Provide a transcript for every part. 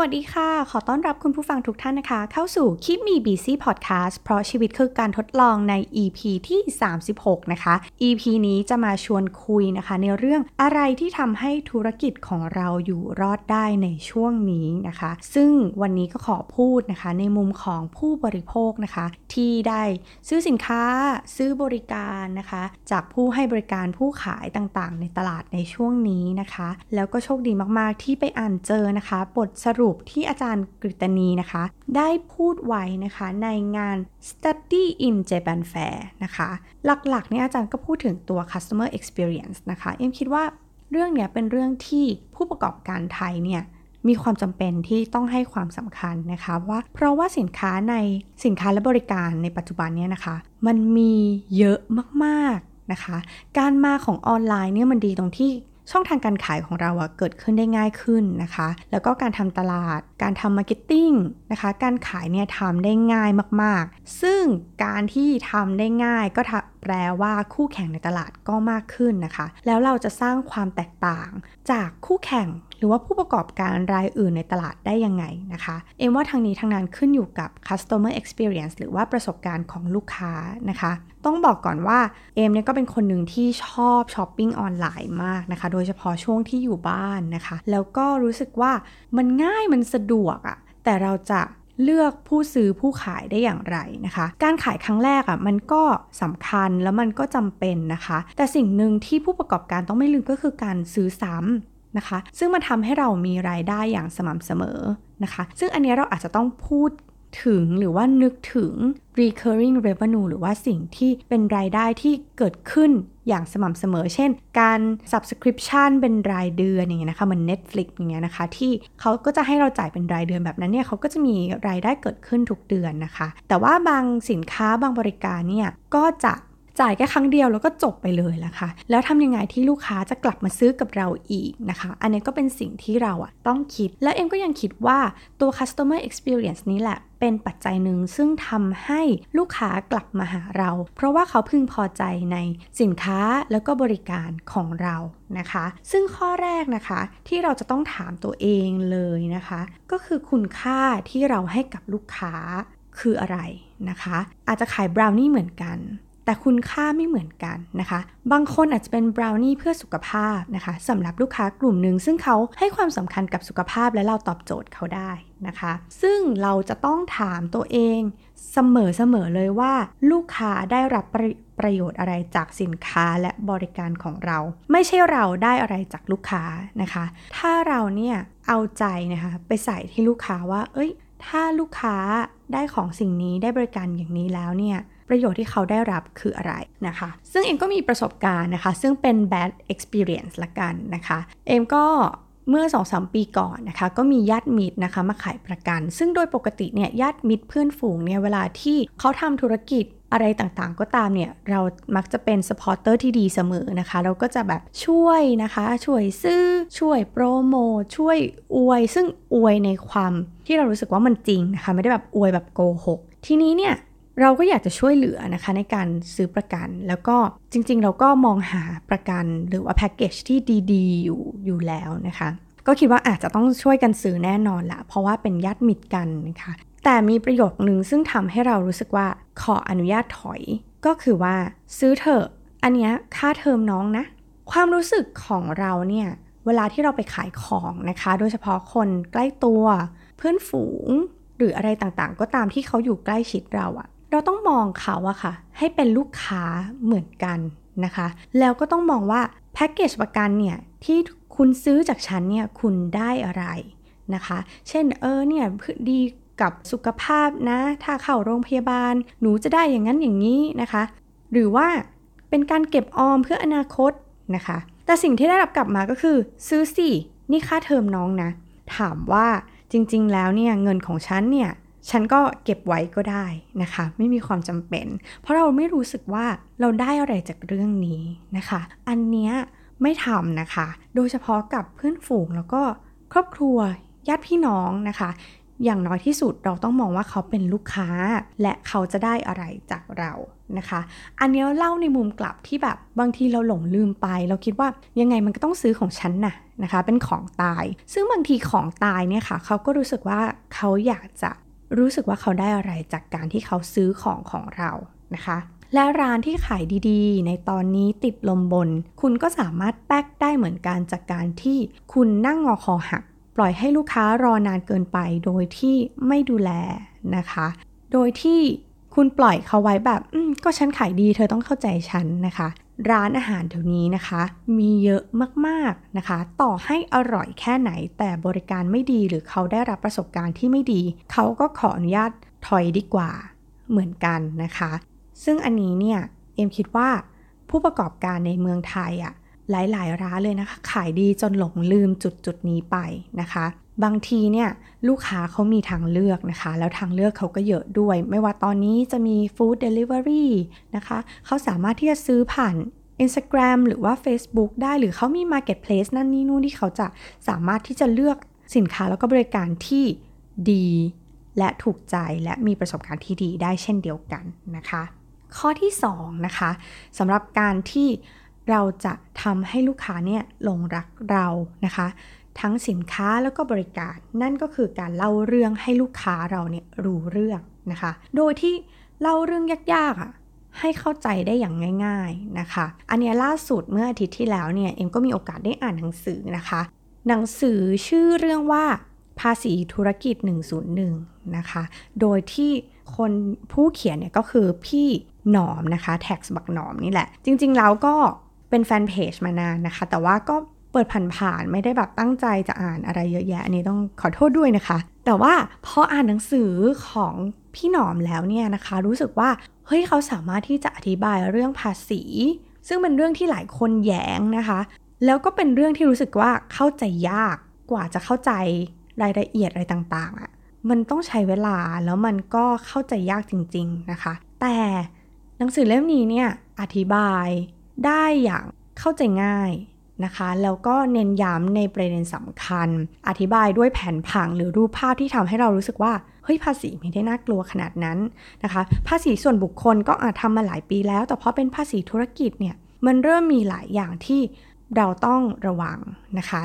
วัสดีค่ะ ขอต้อนรับคุณผู้ฟังทุกท่านนะคะ เข้าสู่คิปมีบีซีพอดแคสต์เพราะชีวิตคือการทดลองใน EP ที่ 36 นะคะ EP นี้จะมาชวนคุยนะคะ ในเรื่องอะไรที่ทำให้ธุรกิจของเราอยู่รอดได้ในช่วงนี้นะคะ ซึ่งวันนี้ก็ขอพูดนะคะ ในมุมของผู้บริโภคนะคะ ที่ได้ซื้อสินค้าซื้อบริการนะคะ จากผู้ให้บริการผู้ขายต่างๆ ในตลาดในช่วงนี้นะคะ แล้วก็โชคดีมากๆที่ไปอ่านเจอนะคะ บทสรุปที่อาจารย์กฤตนีนะคะ ได้พูดไว้นะคะในงาน Study in Japan Fair นะคะ หลักๆเนี่ยอาจารย์ก็พูดถึงตัว customer experience นะคะ เอ็มคิดว่าเรื่องเนี้ยเป็นเรื่องที่ผู้ประกอบการไทยเนี่ยมีความจำเป็นที่ต้องให้ความสำคัญนะคะว่าเพราะว่าสินค้าในสินค้าและบริการในปัจจุบันเนี่ยนะคะ มันมีเยอะมากๆนะคะ การมาของออนไลน์เนี่ยมันดีตรงที่ ช่องทางการขายของเราอะเกิดขึ้นได้ง่ายขึ้นนะคะ แล้วก็การทำตลาด การทำ marketing นะคะ การขายเนี่ยทำได้ง่ายมากๆ ซึ่งการที่ทำได้ง่ายก็ แปลว่าคู่แข่งในตลาดก็มากขึ้นนะคะ แล้วเราจะสร้างความแตกต่างจากคู่แข่งหรือว่าผู้ประกอบการรายอื่นในตลาดได้ยังไงนะคะ เอ็มว่าทั้งนี้ทั้งนั้นขึ้นอยู่กับ customer experience หรือว่าประสบการณ์ของลูกค้านะคะ ต้องบอกก่อนว่าเอมเนี่ยก็เป็นคนหนึ่งที่ชอบช้อปปิ้งออนไลน์มากนะคะ โดยเฉพาะช่วงที่อยู่บ้านนะคะ แล้วก็รู้สึกว่ามันง่ายมันสะดวกอะแต่เราจะ เลือกผู้ซื้อผู้ขายได้อย่างไรนะคะ การขายครั้งแรกอะ่ะมันก็สำคัญแล้วมันก็จำเป็นนะคะ แต่สิ่งหนึ่งที่ผู้ประกอบการต้องไม่ลืมก็คือการซื้อซ้ำนะคะ ซึ่งมันทำให้เรามีรายได้อย่างสม่ำเสมอนะคะ ซึ่งอันนี้เราอาจจะต้องพูด ถึงหรือว่านึกถึง recurring revenue หรือว่าสิ่งที่เป็นรายได้ที่เกิดขึ้นอย่างสม่ำเสมอ เช่น การ subscription เป็นรายเดือนอย่างเงี้ยนะคะ เหมือน Netflix อย่างเงี้ยนะคะ ที่เขาก็จะให้เราจ่ายเป็นรายเดือนแบบนั้นเนี่ยเขาก็จะมีรายได้เกิดขึ้นทุกเดือนนะคะ แต่ว่าบางสินค้าบางบริการเนี่ยก็จะ จ่ายแค่ครั้งเดียวแล้วก็จบไปเลยละค่ะ แล้วทำยังไงที่ลูกค้าจะกลับมาซื้อกับเราอีกนะคะ อันนี้ก็เป็นสิ่งที่เราอะต้องคิด แล้วเอ็มก็ยังคิดว่าตัว customer experience นี้แหละเป็นปัจจัยหนึ่งซึ่งทำให้ลูกค้ากลับมาหาเรา เพราะว่าเขาพึงพอใจในสินค้าแล้วก็บริการของเรานะคะ ซึ่งข้อแรกนะคะที่เราจะต้องถามตัวเองเลยนะคะ ก็คือคุณค่าที่เราให้กับลูกค้าคืออะไรนะคะ อาจจะขายบราวนี่เหมือนกัน แต่คุณค่าไม่เหมือนกันนะคะ บางคนอาจจะเป็นบราวนี่เพื่อสุขภาพนะคะสำหรับลูกค้ากลุ่มหนึ่งซึ่งเขาให้ความสำคัญกับสุขภาพและเราตอบโจทย์เขาได้นะคะ ซึ่งเราจะต้องถามตัวเองเสมอๆเลยว่า ลูกค้าได้รับปรประโยชน์อะไรจากสินค้าและบริการของเรา ไม่ใช่เราได้อะไรจากลูกค้านะคะ ถ้าเราเนี่ยเอาใจนะคะไปใส่ที่ลูกค้าว่า เอ้ย ถ้าลูกค้าได้ของสิ่งนี้ได้บริการอย่างนี้แล้วเนี่ย ประโยชน์ที่เขาได้รับคืออะไรนะคะ ซึ่งเอ็มก็มีประสบการณ์นะคะ ซึ่งเป็น bad experience ละกันนะคะ เอ็มก็เมื่อ 2-3 ปีก่อนนะคะ ก็มีญาติมิตรนะคะมาขายประกัน ซึ่งโดยปกติเนี่ยญาติมิตรเพื่อนฝูงเนี่ยเวลาที่เขาทำธุรกิจอะไรต่างๆ ก็ตามเนี่ยเรามักจะเป็น supporter ที่ดีเสมอนะคะ เราก็จะแบบช่วยนะคะ ช่วยซื้อ ช่วยโปรโมทช่วยอวย ซึ่งอวยในความที่เรารู้สึกว่ามันจริงนะคะ ไม่ได้แบบอวยแบบโกหก ทีนี้เนี่ย เราก็อยากจะช่วยเหลือนะคะในการซื้อประกัน แล้วก็จริงๆ เราก็มองหาประกันหรือว่าแพ็กเกจที่ดีๆ อยู่อยู่แล้วนะคะ ก็คิดว่าอาจจะต้องช่วยกันซื้อแน่นอนละเพราะว่าเป็นญาติมิตรกันนะคะ แต่มีประโยคนึงซึ่งทำให้เรารู้สึกว่าขออนุญาตถอย ก็คือว่าซื้อเถอะอันนี้ค่าเทอมน้องนะ ความรู้สึกของเราเนี่ยเวลาที่เราไปขายของนะคะ โดยเฉพาะคนใกล้ตัว เพื่อนฝูง หรืออะไรต่างๆ ก็ตามที่เขาอยู่ใกล้ชิดเราอะ เราต้องมองเขาอะค่ะ ให้เป็นลูกค้าเหมือนกันนะคะ แล้วก็ต้องมองว่าแพ็กเกจประกันเนี่ยที่คุณซื้อจากฉันเนี่ยคุณได้อะไรนะคะ เช่นเออเนี่ยดีกับสุขภาพนะ ถ้าเข้าโรงพยาบาล หนูจะได้อย่างนั้นอย่างนี้นะคะ หรือว่าเป็นการเก็บออมเพื่ออนาคตนะคะ แต่สิ่งที่ได้รับกลับมาก็คือ ซื้อสิ นี่ค่าเทอมน้องนะ ถามว่าจริงๆ แล้วเนี่ยเงินของฉันเนี่ย ฉันก็เก็บไว้ก็ได้นะคะ ไม่มีความจำเป็น เพราะเราไม่รู้สึกว่าเราได้อะไรจากเรื่องนี้นะคะ อันเนี้ยไม่ทำนะคะ โดยเฉพาะกับเพื่อนฝูงแล้วก็ครอบครัวญาติพี่น้องนะคะ อย่างน้อยที่สุดเราต้องมองว่าเขาเป็นลูกค้า และเขาจะได้อะไรจากเรานะคะ อันนี้เล่าในมุมกลับที่แบบบางทีเราหลงลืมไป เราคิดว่ายังไงมันก็ต้องซื้อของฉันน่ะนะคะ เป็นของตาย ซึ่งบางทีของตายเนี่ยค่ะ เขาก็รู้สึกว่าเขาอยากจะ รู้สึกว่าเขาได้อะไรจากการที่เขาซื้อของของเรานะคะ และร้านที่ขายดีๆ ในตอนนี้ติดลมบน คุณก็สามารถแป๊กได้เหมือนกันจากการที่คุณนั่งงอคอหัก ปล่อยให้ลูกค้ารอนานเกินไป โดยที่ไม่ดูแลนะคะ โดยที่คุณปล่อยเขาไว้แบบก็ฉันขายดีเธอต้องเข้าใจฉันนะคะ ร้านอาหารแถวนี้นะคะ มีเยอะมากๆนะคะ ต่อให้อร่อยแค่ไหนแต่บริการไม่ดีหรือเขาได้รับประสบการณ์ที่ไม่ดี เขาก็ขออนุญาตถอยดีกว่าเหมือนกันนะคะ ซึ่งอันนี้เนี่ย เอ็มคิดว่าผู้ประกอบการในเมืองไทยอะ่ะหลายๆ ร้านเลยนะคะ ขายดีจนหลงลืมจุดจุดนี้ไปนะคะ บางทีเนี่ยลูกค้าเขามีทางเลือกนะคะ แล้วทางเลือกเขาก็เยอะด้วย ไม่ว่าตอนนี้จะมี Food Delivery นะคะเขาสามารถที่จะซื้อผ่าน Instagram หรือว่า Facebook ได้หรือเขามี Marketplace นั่นนี่นู่นที่เขาจะสามารถที่จะเลือกสินค้าแล้วก็บริการที่ดี และถูกใจและมีประสบการณ์ที่ดีได้เช่นเดียวกันนะคะ ข้อที่2นะคะสำหรับการที่เราจะทำให้ลูกค้าเนี่ยหลงรักเรานะคะ ทั้งสินค้าแล้วก็บริการ นั่นก็คือการเล่าเรื่องให้ลูกค้าเราเนี่ยรู้เรื่องนะคะ โดยที่เล่าเรื่องยากๆอะให้เข้าใจได้อย่างง่าย ๆนะคะ อันนี้ล่าสุดเมื่ออาทิตย์ที่แล้วเนี่ยเอ็มก็มีโอกาสได้อ่านหนังสือนะคะ หนังสือชื่อเรื่องว่าภาษีธุรกิจ 101 นะคะ โดยที่คนผู้เขียนเนี่ยก็คือพี่หนอมนะคะแท็กบักหนอมนี่แหละ จริงๆแล้วก็เป็นแฟนเพจมานานนะคะ แต่ว่าก็ เปิดผ่านๆไม่ได้แบบตั้งใจจะอ่านอะไรเยอะแยะอันนี้ต้องขอโทษด้วยนะคะ แต่ว่าพออ่านหนังสือของพี่หนอมแล้วเนี่ยนะคะ รู้สึกว่าเฮ้ยเขาสามารถที่จะอธิบายเรื่องภาษี ซึ่งเป็นเรื่องที่หลายคนแย้งนะคะ แล้วก็เป็นเรื่องที่รู้สึกว่าเข้าใจยากกว่าจะเข้าใจรายละเอียดอะไรต่างๆอะ่ะมันต้องใช้เวลาแล้วมันก็เข้าใจยากจริง ๆนะคะ แต่หนังสือเล่มนี้เนี่ยอธิบายได้อย่างเข้าใจง่าย นะคะแล้วก็เน้นย้ำในประเด็นสำคัญ อธิบายด้วยแผนผังหรือรูปภาพที่ทำให้เรารู้สึกว่าเฮ้ยภาษีไม่ได้น่ากลัวขนาดนั้นนะคะภาษีส่วนบุคคลก็อาจทำมาหลายปีแล้ว แต่พอเป็นภาษีธุรกิจเนี่ยมันเริ่มมีหลายอย่างที่เราต้องระวังนะคะ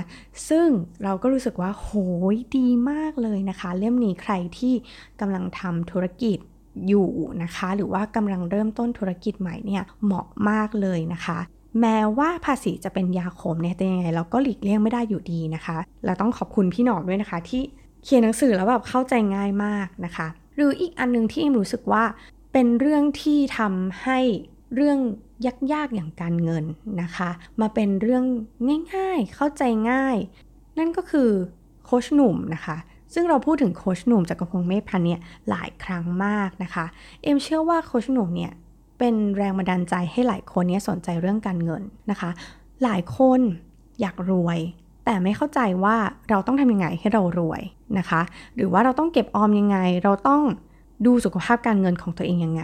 ซึ่งเราก็รู้สึกว่าโหยดีมากเลยนะคะ เล่มนี้ใครที่กำลังทำธุรกิจอยู่นะคะ หรือว่ากำลังเริ่มต้นธุรกิจใหม่เนี่ยเหมาะมากเลยนะคะ แม้ว่าภาษีจะเป็นยาขมเนี่ยแต่ยังไงเราก็หลีกเลี่ยงไม่ได้อยู่ดีนะคะ เราต้องขอบคุณพี่หนอมด้วยนะคะ ที่เขียนหนังสือแล้วแบบเข้าใจง่ายมากนะคะ หรืออีกอันนึงที่เอ็มรู้สึกว่าเป็นเรื่องที่ทำให้เรื่องยากๆอย่างการเงินนะคะ มาเป็นเรื่องง่ายๆ เข้าใจง่าย นั่นก็คือโคชหนุ่มนะคะ ซึ่งเราพูดถึงโคชหนุ่มจากกระพงเมฆพันเนี่ยหลายครั้งมากนะคะ เอ็มเชื่อว่าโคชหนุ่มเนี่ย เป็นแรงบันดาลใจให้หลายคนนี้สนใจเรื่องการเงินนะคะ หลายคนอยากรวย แต่ไม่เข้าใจว่าเราต้องทำยังไงให้เรารวยนะคะ หรือว่าเราต้องเก็บออมยังไง เราต้องดูสุขภาพการเงินของตัวเองยังไง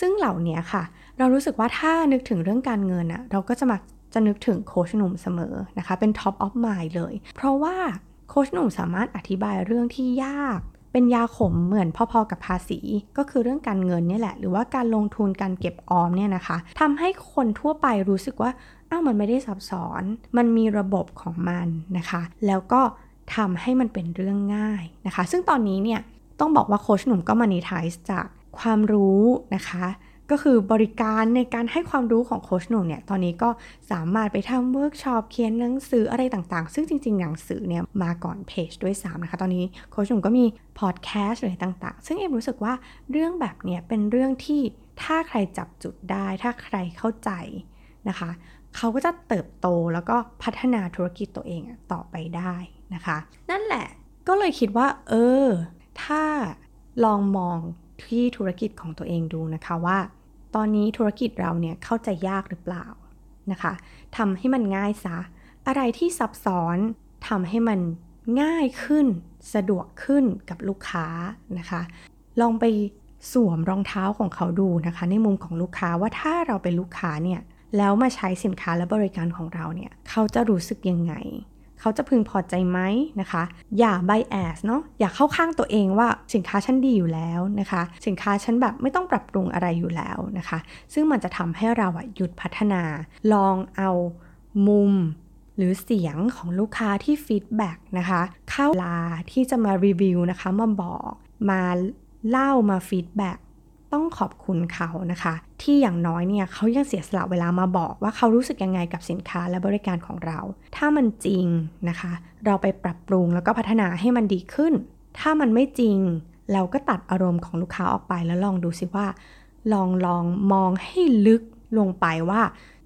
ซึ่งเหล่านี้ค่ะ เรารู้สึกว่าถ้านึกถึงเรื่องการเงินอะเราก็จะมักจะนึกถึงโคชหนุ่มเสมอนะคะ เป็น top of mind เลย เพราะว่าโคชหนุ่มสามารถอธิบายเรื่องที่ยาก เป็นยาขมเหมือนพอๆกับภาษี ก็คือเรื่องการเงินนี่แหละ หรือว่าการลงทุนการเก็บออมเนี่ยนะคะทำให้คนทั่วไปรู้สึกว่าอ้าวมันไม่ได้ซับซ้อน มันมีระบบของมันนะคะ แล้วก็ทำให้มันเป็นเรื่องง่ายนะคะ ซึ่งตอนนี้เนี่ยต้องบอกว่าโค้ชหนุ่มก็ monetize จากความรู้นะคะ ก็คือบริการในการให้ความรู้ของโค้ชหนุ่มเนี่ยตอนนี้ก็สามารถไปทำเวิร์กช็อปเขียนหนังสืออะไรต่างๆ ซึ่งจริงๆ หนังสือเนี่ยมาก่อนเพจด้วยซ้ำนะคะ ตอนนี้โคชหนุ่มก็มีพอดแคสต์อะไรต่างๆ ซึ่งเอ็มรู้สึกว่าเรื่องแบบเนี้ยเป็นเรื่องที่ถ้าใครจับจุดได้ ถ้าใครเข้าใจนะคะ เขาก็จะเติบโตแล้วก็พัฒนาธุรกิจตัวเองต่อไปได้นะคะ นั่นแหละก็เลยคิดว่า เออ ถ้าลองมองที่ธุรกิจของตัวเองดูนะคะว่า ตอนนี้ธุรกิจเราเนี่ยเข้าใจยากหรือเปล่านะคะทำให้มันง่ายซะ อะไรที่ซับซ้อนทำให้มันง่ายขึ้น สะดวกขึ้นกับลูกค้านะคะ ลองไปสวมรองเท้าของเขาดูนะคะ ในมุมของลูกค้าว่าถ้าเราเป็นลูกค้าเนี่ยแล้วมาใช้สินค้าและบริการของเราเนี่ย เขาจะรู้สึกยังไง เขาจะพึงพอใจไหมนะคะ อย่าไบแอสเนาะอย่าเข้าข้างตัวเองว่าสินค้าฉันดีอยู่แล้วนะคะ สินค้าฉันแบบไม่ต้องปรับปรุงอะไรอยู่แล้วนะคะ ซึ่งมันจะทำให้เราอะหยุดพัฒนา ลองเอามุมหรือเสียงของลูกค้าที่ feedback นะคะเข้าลาที่จะมารีวิวนะคะมาบอกมาเล่ามา feedback ต้องขอบคุณเขานะคะ ที่อย่างน้อยเนี่ยเขายังเสียสละเวลามาบอกว่าเขารู้สึกยังไงกับสินค้าและบริการของเรา ถ้ามันจริงนะคะ เราไปปรับปรุงแล้วก็พัฒนาให้มันดีขึ้น ถ้ามันไม่จริง เราก็ตัดอารมณ์ของลูกค้าออกไปแล้วลองดูสิว่า ลองลองมองให้ลึกลงไปว่า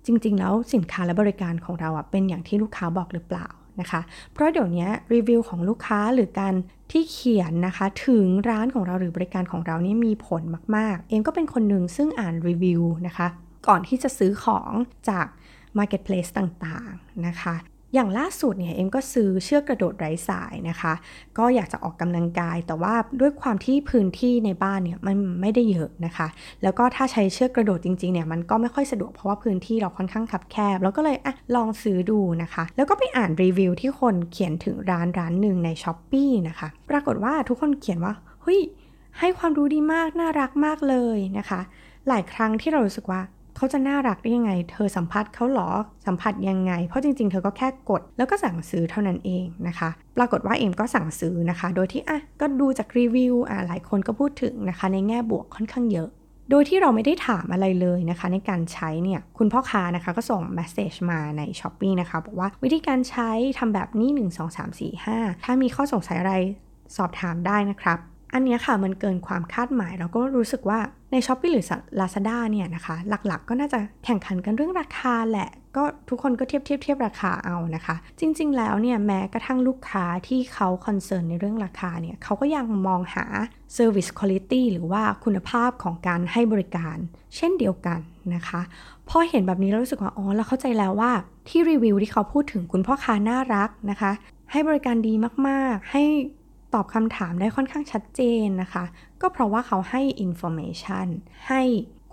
จริง ๆ แล้วสินค้าและบริการของเราอะเป็นอย่างที่ลูกค้าบอกหรือเปล่า นะคะ เพราะเดี๋ยวนี้รีวิวของลูกค้าหรือการที่เขียนนะคะถึงร้านของเราหรือบริการของเรานี่มีผลมาก ๆ เอ็มก็เป็นคนหนึ่งซึ่งอ่านรีวิวนะคะ ก่อนที่จะซื้อของจาก Marketplace ต่างๆนะคะ อย่างล่าสุดเนี่ยเอ็มก็ซื้อเชือกกระโดดไร้สายนะคะ ก็อยากจะออกกำลังกาย แต่ว่าด้วยความที่พื้นที่ในบ้านเนี่ยมันไม่ได้เยอะนะคะ แล้วก็ถ้าใช้เชือกกระโดดจริงๆเนี่ยมันก็ไม่ค่อยสะดวกเพราะว่าพื้นที่เราค่อนข้างคับแคบ แล้วก็เลยอะลองซื้อดูนะคะ แล้วก็ไปอ่านรีวิวที่คนเขียนถึงร้านร้านหนึ่งใน s h อ p e e นะคะ ปรากฏว่าทุกคนเขียนว่าเฮ้ยให้ความรู้ดีมากน่ารักมากเลยนะคะ หลายครั้งที่เรารู้สึกว่า เขาจะน่ารักได้ยังไง เธอสัมผัสเขาหรอ สัมผัสยังไง เพราะจริงๆ เธอก็แค่กดแล้วก็สั่งซื้อเท่านั้นเองนะคะ ปรากฏว่าเอ็มก็สั่งซื้อนะคะ โดยที่อะก็ดูจากรีวิวอะหลายคนก็พูดถึงนะคะ ในแง่บวกค่อนข้างเยอะโดยที่เราไม่ได้ถามอะไรเลยนะคะ ในการใช้เนี่ยคุณพ่อค้านะคะก็ส่งเมสเซจมาใน s h อ p e e นะคะ บอกว่าวิธีการใช้ทำแบบนี้ 1 2 3 4 5 ถ้ามีข้อสงสัยอะไรสอบถามได้นะครับ อันนี้ค่ะมันเกินความคาดหมายเราก็รู้สึกว่าใน s h อ p e e หรือ Lazada เนี่ยนะคะ หลักๆ ก็น่าจะแข่งขันกันเรื่องราคาแหละ ก็ทุกคนก็เทียบเทียบเทียบราคาเอานะคะ จริง ๆ แล้วเนี่ยแม้กระทั่งลูกค้าที่เขาคอนเซิร์นในเรื่องราคาเนี่ยเขาก็ยังมองหา Service Quality หรือว่าคุณภาพของการให้บริการ เช่นเดียวกันนะคะพอเห็นแบบนี้เรารู้สึกว่าอ๋อเราเข้าใจแล้วว่าที่รีวิวที่เขาพูดถึงคุณพ่อค้าน่ารักนะคะ ให้บริการดีมากๆ ให้ ตอบคำถามได้ค่อนข้างชัดเจนนะคะ ก็เพราะว่าเขาให้ information ให้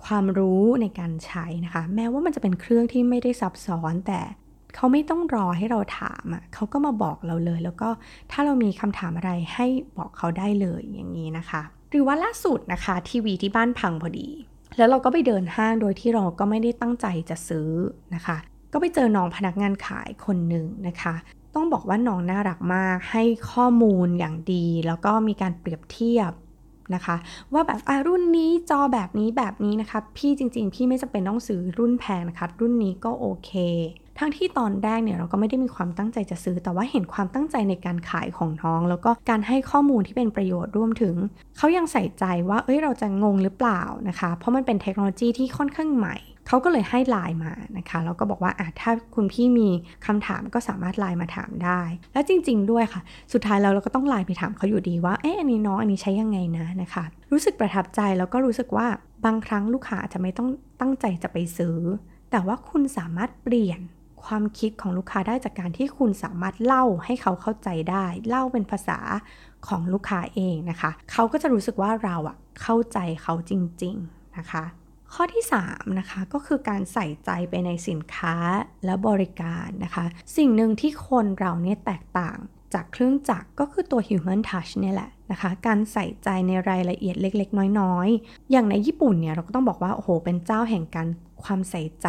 ความรู้ในการใช้นะคะ แม้ว่ามันจะเป็นเครื่องที่ไม่ได้ซับซ้อนแต่เขาไม่ต้องรอให้เราถามอะเขาก็มาบอกเราเลย แล้วก็ถ้าเรามีคำถามอะไรให้บอกเขาได้เลยอย่างนี้นะคะ หรือว่าล่าสุดนะคะ ทีวีที่บ้านพังพอดี แล้วเราก็ไปเดินห้างโดยที่เราก็ไม่ได้ตั้งใจจะซื้อนะคะ ก็ไปเจอน้องพนักงานขายคนหนึ่งนะคะ ต้องบอกว่าน้องน่ารักมาก ให้ข้อมูลอย่างดี แล้วก็มีการเปรียบเทียบนะคะ ว่าแบบอ่รุ่นนี้จอแบบนี้แบบนี้นะคะ พี่จริง ๆ พี่ไม่จำเป็นต้องซื้อรุ่นแพงนะคะ รุ่นนี้ก็โอเค ทั้งที่ตอนแรกเนี่ยเราก็ไม่ได้มีความตั้งใจจะซื้อ แต่ว่าเห็นความตั้งใจในการขายของน้อง แล้วก็การให้ข้อมูลที่เป็นประโยชน์ร่วมถึงเขายังใส่ใจว่าเอ้ยเราจะงงหรือเปล่านะคะ เพราะมันเป็นเทคโนโลยีที่ค่อนข้างใหม่ เขาก็เลยให้ไลน์มานะคะแล้วก็บอกว่าอะถ้าคุณพี่มีคำถามก็สามารถไลน์มาถามได้ และจริง ๆ ด้วยค่ะ สุดท้ายเราเราก็ต้องไลน์ไปถามเขาอยู่ดีว่าเอ๊ะอันนี้น้องอันนี้ใช้ยังไงนะนะคะ รู้สึกประทับใจแล้วก็รู้สึกว่าบางครั้งลูกค้าอาจจะไม่ต้องตั้งใจจะไปซื้อ แต่ว่าคุณสามารถเปลี่ยนความคิดของลูกค้าได้จากการที่คุณสามารถเล่าให้เขาเข้าใจได้ เล่าเป็นภาษาของลูกค้าเองนะคะ เขาก็จะรู้สึกว่าเราอะเข้าใจเขาจริง ๆ นะคะ ข้อที่3นะคะก็คือการใส่ใจไปในสินค้าและบริการนะคะ สิ่งหนึ่งที่คนเราเนี่ยแตกต่างจากเครื่องจักรก็คือตัว human touch เนี่ยแหละนะคะ การใส่ใจในรายละเอียดเล็ก ๆ น้อยๆ อย่างในญี่ปุ่นเนี่ยเราก็ต้องบอกว่า โอ้โห เป็นเจ้าแห่งการความใส่ใจ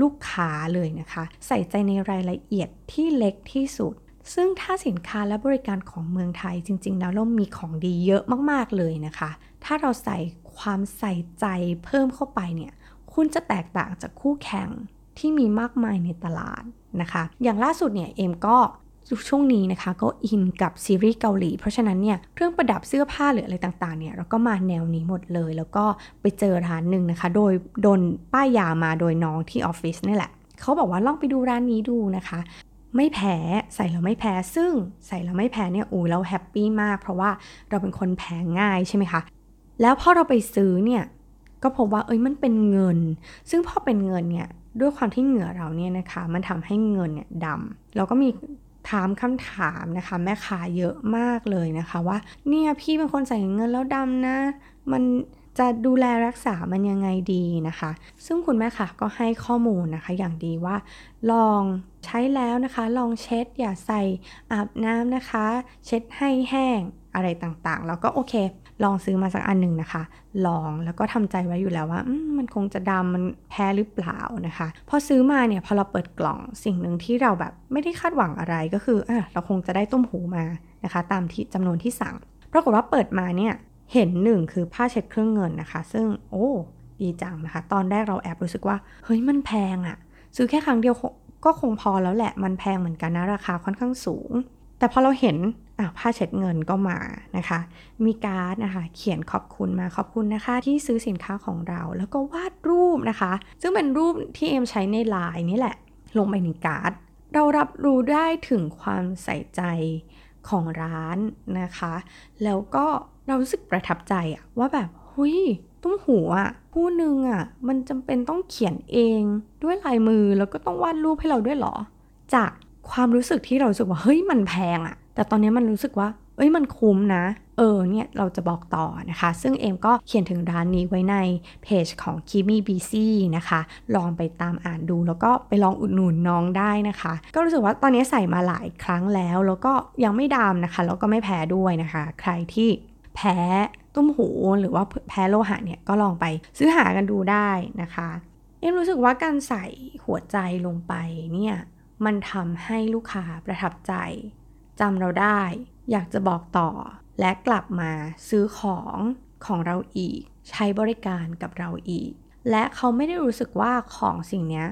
ลูกค้าเลยนะคะ ใส่ใจในรายละเอียดที่เล็กที่สุด ซึ่งถ้าสินค้าและบริการของเมืองไทยจริง ๆ แล้วเรามีของดีเยอะมากๆเลยนะคะ ถ้าเราใส่ ความใส่ใจเพิ่มเข้าไปเนี่ยคุณจะแตกต่างจากคู่แข่งที่มีมากมายในตลาดนะคะ อย่างล่าสุดเนี่ยเอ็มก็ช่วงนี้นะคะก็อินกับซีรีส์เกาหลี เพราะฉะนั้นเนี่ยเครื่องประดับเสื้อผ้าหรืออะไรต่างๆเนี่ยเราก็มาแนวนี้หมดเลย แล้วก็ไปเจอร้านหนึ่งนะคะ โดยโดนป้ายยามาโดยน้องที่ออฟฟิศนี่แหละเขาบอกว่าลองไปดูร้านนี้ดูนะคะ ไม่แพ้ใส่แล้วไม่แพ้ซึ่งใส่แล้วไม่แพ้เนี่ยอู้เราแฮปปี้มาก เพราะว่าเราเป็นคนแพ้ง่ายใช่ไหมคะ แล้วพอเราไปซื้อเนี่ยก็พบว่าเอ้ยมันเป็นเงิน ซึ่งพอเป็นเงินเนี่ยด้วยความที่เหงื่อเราเนี่ยนะคะมันทำให้เงินเนี่ยดำเราก็มีถามคำถามนะคะแม่ค้าเยอะมากเลยนะคะว่าเนี่ยพี่เป็นคนใส่เงินแล้วดำนะ มันจจะดูแลรักษามันยังไงดีนะคะ ซึ่งคุณแม่ค่ะก็ให้ข้อมูลนะคะอย่างดีว่า ลองใช้แล้วนะคะ ลองเช็ดอย่าใส่อาบน้ำนะคะ เช็ดให้แห้งอะไรต่างๆ แล้วก็โอเค ลองซื้อมาสักอันหนึ่งนะคะ ลองแล้วก็ทำใจไว้อยู่แล้วว่ามันมันคงจะดำมันแพ้หรือเปล่านะคะ พอซื้อมาเนี่ยพอเราเปิดกล่องสิ่งหนึ่งที่เราแบบไม่ได้คาดหวังอะไรก็คืออเราคงจะได้ต้มหูมานะคะ ตามที่จำนวนที่สั่ง ปรากฏว่าเปิดมาเนี่ยเห็นหนึ่งคือผ้าเช็ดเครื่องเงินนะคะ ซึ่งโอ้ดีจังนะคะ ตอนแรกเราแอบรู้สึกว่าเฮ้ยมันแพงอะซื้อแค่ครั้งเดียวก็คงพอแล้วแหละมันแพงเหมือนกันนะราคาค่อนข้างสูง แต่พอเราเห็น ผ้าเช็ดเงินก็มานะคะ มีการ์ดนะคะ เขียนขอบคุณมาขอบคุณนะคะ ที่ซื้อสินค้าของเราแล้วก็วาดรูปนะคะ ซึ่งเป็นรูปที่เอ็มใช้ในไลน์นี่แหละ ลงไปในการ์ด เรารับรู้ได้ถึงความใส่ใจของร้านนะคะ แล้วก็เรารู้สึกประทับใจอะว่าแบบหุยตุ้มหูอะผู้หนึ่งอะมันจำเป็นต้องเขียนเองด้วยลายมือแล้วก็ต้องวาดรูปให้เราด้วยหรอ จากความรู้สึกที่เราสึกว่าเฮ้ยมันแพงอะ แต่ตอนนี้มันรู้สึกว่า เอ้ยมันคุ้มนะ เออเนี่ยเราจะบอกต่อนะคะ ซึ่งเอมก็เขียนถึงร้านนี้ไว้ในเพจของ Kimi BC นะคะ ลองไปตามอ่านดูแล้วก็ไปลองอุดหนุนน้องได้นะคะ ก็รู้สึกว่าตอนนี้ใส่มาหลายครั้งแล้ว แล้วก็ยังไม่ดำนะคะ แล้วก็ไม่แพ้ด้วยนะคะ ใครที่แพ้ตุ้มหูหรือว่าแพ้โลหะเนี่ยก็ลองไปซื้อหากันดูได้นะคะเอ็มรู้สึกว่าการใส่หัวใจลงไปเนี่ยมันทำให้ลูกค้าประทับใจ จำเราได้ อยากจะบอกต่อ และกลับมาซื้อของของเราอีก ใช้บริการกับเราอีก และเขาไม่ได้รู้สึกว่าของสิ่งนี้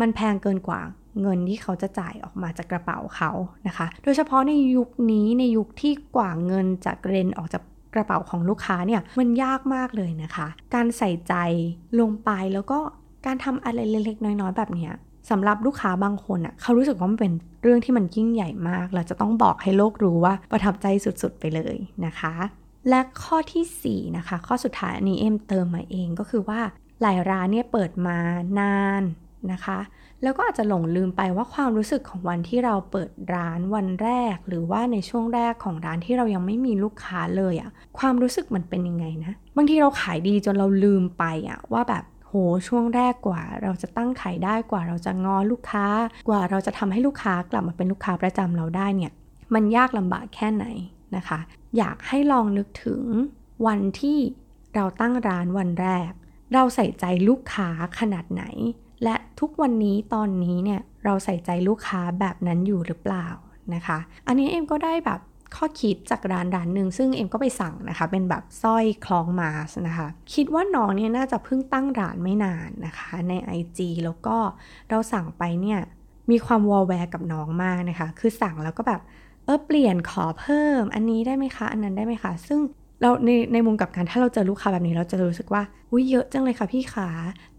มันแพงเกินกว่าเงินที่เขาจะจ่ายออกมาจากกระเป๋าเขานะคะ โดยเฉพาะในยุคนี้ในยุคที่กว่าเงินจะเรนออกจากกระเป๋าของลูกค้าเนี่ยมันยากมากเลยนะคะ การใส่ใจลงไปแล้วก็การทำอะไรเล็กๆน้อยๆแบบนี้ สำหรับลูกค้าบางคนอะเขารู้สึกว่ามันเป็นเรื่องที่มันยิ่งใหญ่มาก เราจะต้องบอกให้โลกรู้ว่าประทับใจสุดๆไปเลยนะคะ และข้อที่4นะคะข้อสุดท้ายอันนี้เอ็มเติมมาเองก็คือว่าหลายร้านเนี่ยเปิดมานานนะคะ แล้วก็อาจจะหลงลืมไปว่าความรู้สึกของวันที่เราเปิดร้านวันแรก หรือว่าในช่วงแรกของร้านที่เรายังไม่มีลูกค้าเลยอะความรู้สึกมันเป็นยังไงนะ บางทีเราขายดีจนเราลืมไปอะว่าแบบ ช่วงแรกกว่า เราจะตั้งขายได้กว่า เราจะงอลูกค้ากว่า เราจะทำให้ลูกค้ากลับมาเป็นลูกค้าประจำเราได้เนี่ย มันยากลำบากแค่ไหนนะคะ อยากให้ลองนึกถึงวันที่เราตั้งร้านวันแรก เราใส่ใจลูกค้าขนาดไหน และทุกวันนี้ตอนนี้เนี่ยเราใส่ใจลูกค้าแบบนั้นอยู่หรือเปล่านะคะ อันนี้เอ็มก็ได้แบบ ข้อคิดจากร้านร้านหนึ่งซึ่งเอ็มก็ไปสั่งนะคะ เป็นแบบสร้อยคล้องมาสนะคะ คิดว่าน้องเนี่ยน่าจะเพิ่งตั้งร้านไม่นานนะคะ ใน IG แล้วก็เราสั่งไปเนี่ยมีความวอลแวร์กับน้องมากนะคะ คือสั่งแล้วก็แบบเออเปลี่ยนขอเพิ่ม อันนี้ได้ไหมคะ อันนั้นได้ไหมคะ ซึ่ง เราในในมุมกับการถ้าเราเจอลูกค้าแบบนี้เราจะรู้สึกว่าอุ้ยเยอะจังเลยค่ะพี่ขา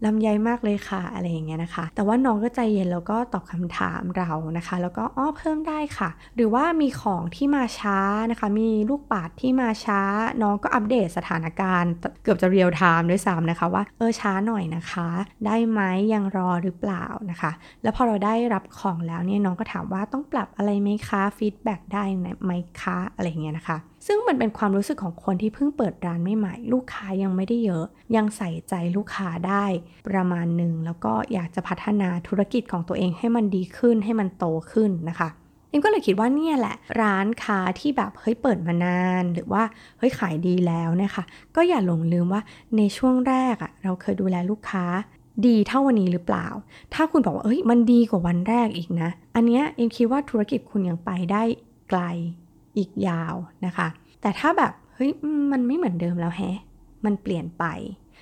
ลำไยมากเลยค่ะอะไรอย่างเงี้ยนะคะ แต่ว่าน้องก็ใจเย็นแล้วก็ตอบคำถามเรานะคะ แล้วก็อ้อเพิ่มได้ค่ะ หรือว่ามีของที่มาช้านะคะ มีลูกปัดที่มาช้า น้องก็อัปเดตสถานการณ์เกือบจะ real time ด้วยซ้ำนะคะว่าเออช้าหน่อยนะคะ ได้ไหมยังรอหรือเปล่านะคะ แล้วพอเราได้รับของแล้วเนี่ยน้องก็ถามว่าต้องปรับอะไรไหมคะ feedback ได้ไหมคะอะไรอย่างเงี้ยนะคะซึ่งมันเป็นความรู้สึกของคนที่เพิ่งเปิดร้านใหม่ๆลูกค้ายังไม่ได้เยอะ ยังใส่ใจลูกค้าได้ประมาณหนึ่ง แล้วก็อยากจะพัฒนาธุรกิจของตัวเองให้มันดีขึ้นให้มันโตขึ้นนะคะเอ็มก็เลยคิดว่าเนี่ยแหละ ร้านค้าที่แบบเฮ้ยเปิดมานาน หรือว่าเฮ้ยขายดีแล้วนะคะก็อย่าหลงลืมว่าในช่วงแรกอะ่ะเราเคยดูแลลูกค้าดีเท่าวันนี้หรือเปล่า ถ้าคุณบอกว่าเอ้ยมันดีกว่าวันแรกอีกนะ อันเนี้ยเอ็มคิดว่าธุรกิจคุณยังไปได้ไกล อีกยาวนะคะ แต่ถ้าแบบเฮ้ยมันไม่เหมือนเดิมแล้วแฮะ มันเปลี่ยนไป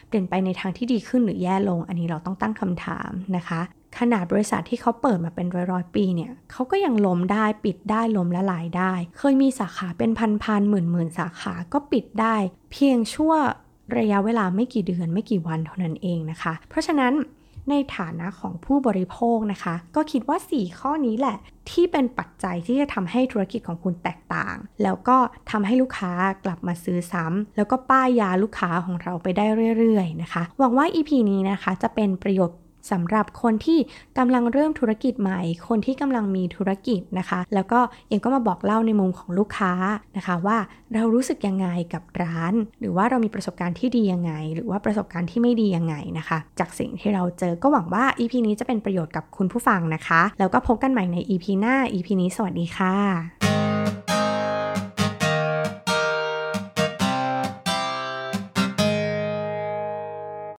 เปลี่ยนไปในทางที่ดีขึ้นหรือแย่ลง อันนี้เราต้องตั้งคำถามนะคะ ขนาดบริษัทที่เขาเปิดมาเป็นร้อยร้อยปีเนี่ยเขาก็ยังล้มได้ปิดได้ล้มละลายได้ เคยมีสาขาเป็นพันพันหมื่นหมื่นสาขาก็ปิดได้ เพียงชั่วระยะเวลาไม่กี่เดือนไม่กี่วันเท่านั้นเองนะคะ เพราะฉะนั้น ในฐานะของผู้บริโภคนะคะ ก็คิดว่า 4 ข้อนี้แหละ ที่เป็นปัจจัยที่จะทำให้ธุรกิจของคุณแตกต่าง แล้วก็ทำให้ลูกค้ากลับมาซื้อซ้ำแล้วก็ป้ายยาลูกค้าของเราไปได้เรื่อยๆนะคะ หวังว่า EP นี้นะคะจะเป็นประโยชน์ สำหรับคนที่กำลังเริ่มธุรกิจใหม่ คนที่กำลังมีธุรกิจนะคะ แล้วก็เอ็มก็มาบอกเล่าในมุมของลูกค้านะคะ ว่าเรารู้สึกยังไงกับร้าน หรือว่าเรามีประสบการณ์ที่ดียังไง หรือว่าประสบการณ์ที่ไม่ดียังไงนะคะ จากสิ่งที่เราเจอก็หวังว่า EP นี้จะเป็นประโยชน์กับคุณผู้ฟังนะคะ แล้วก็พบกันใหม่ใน EP หน้า EP นี้สวัสดีค่ะ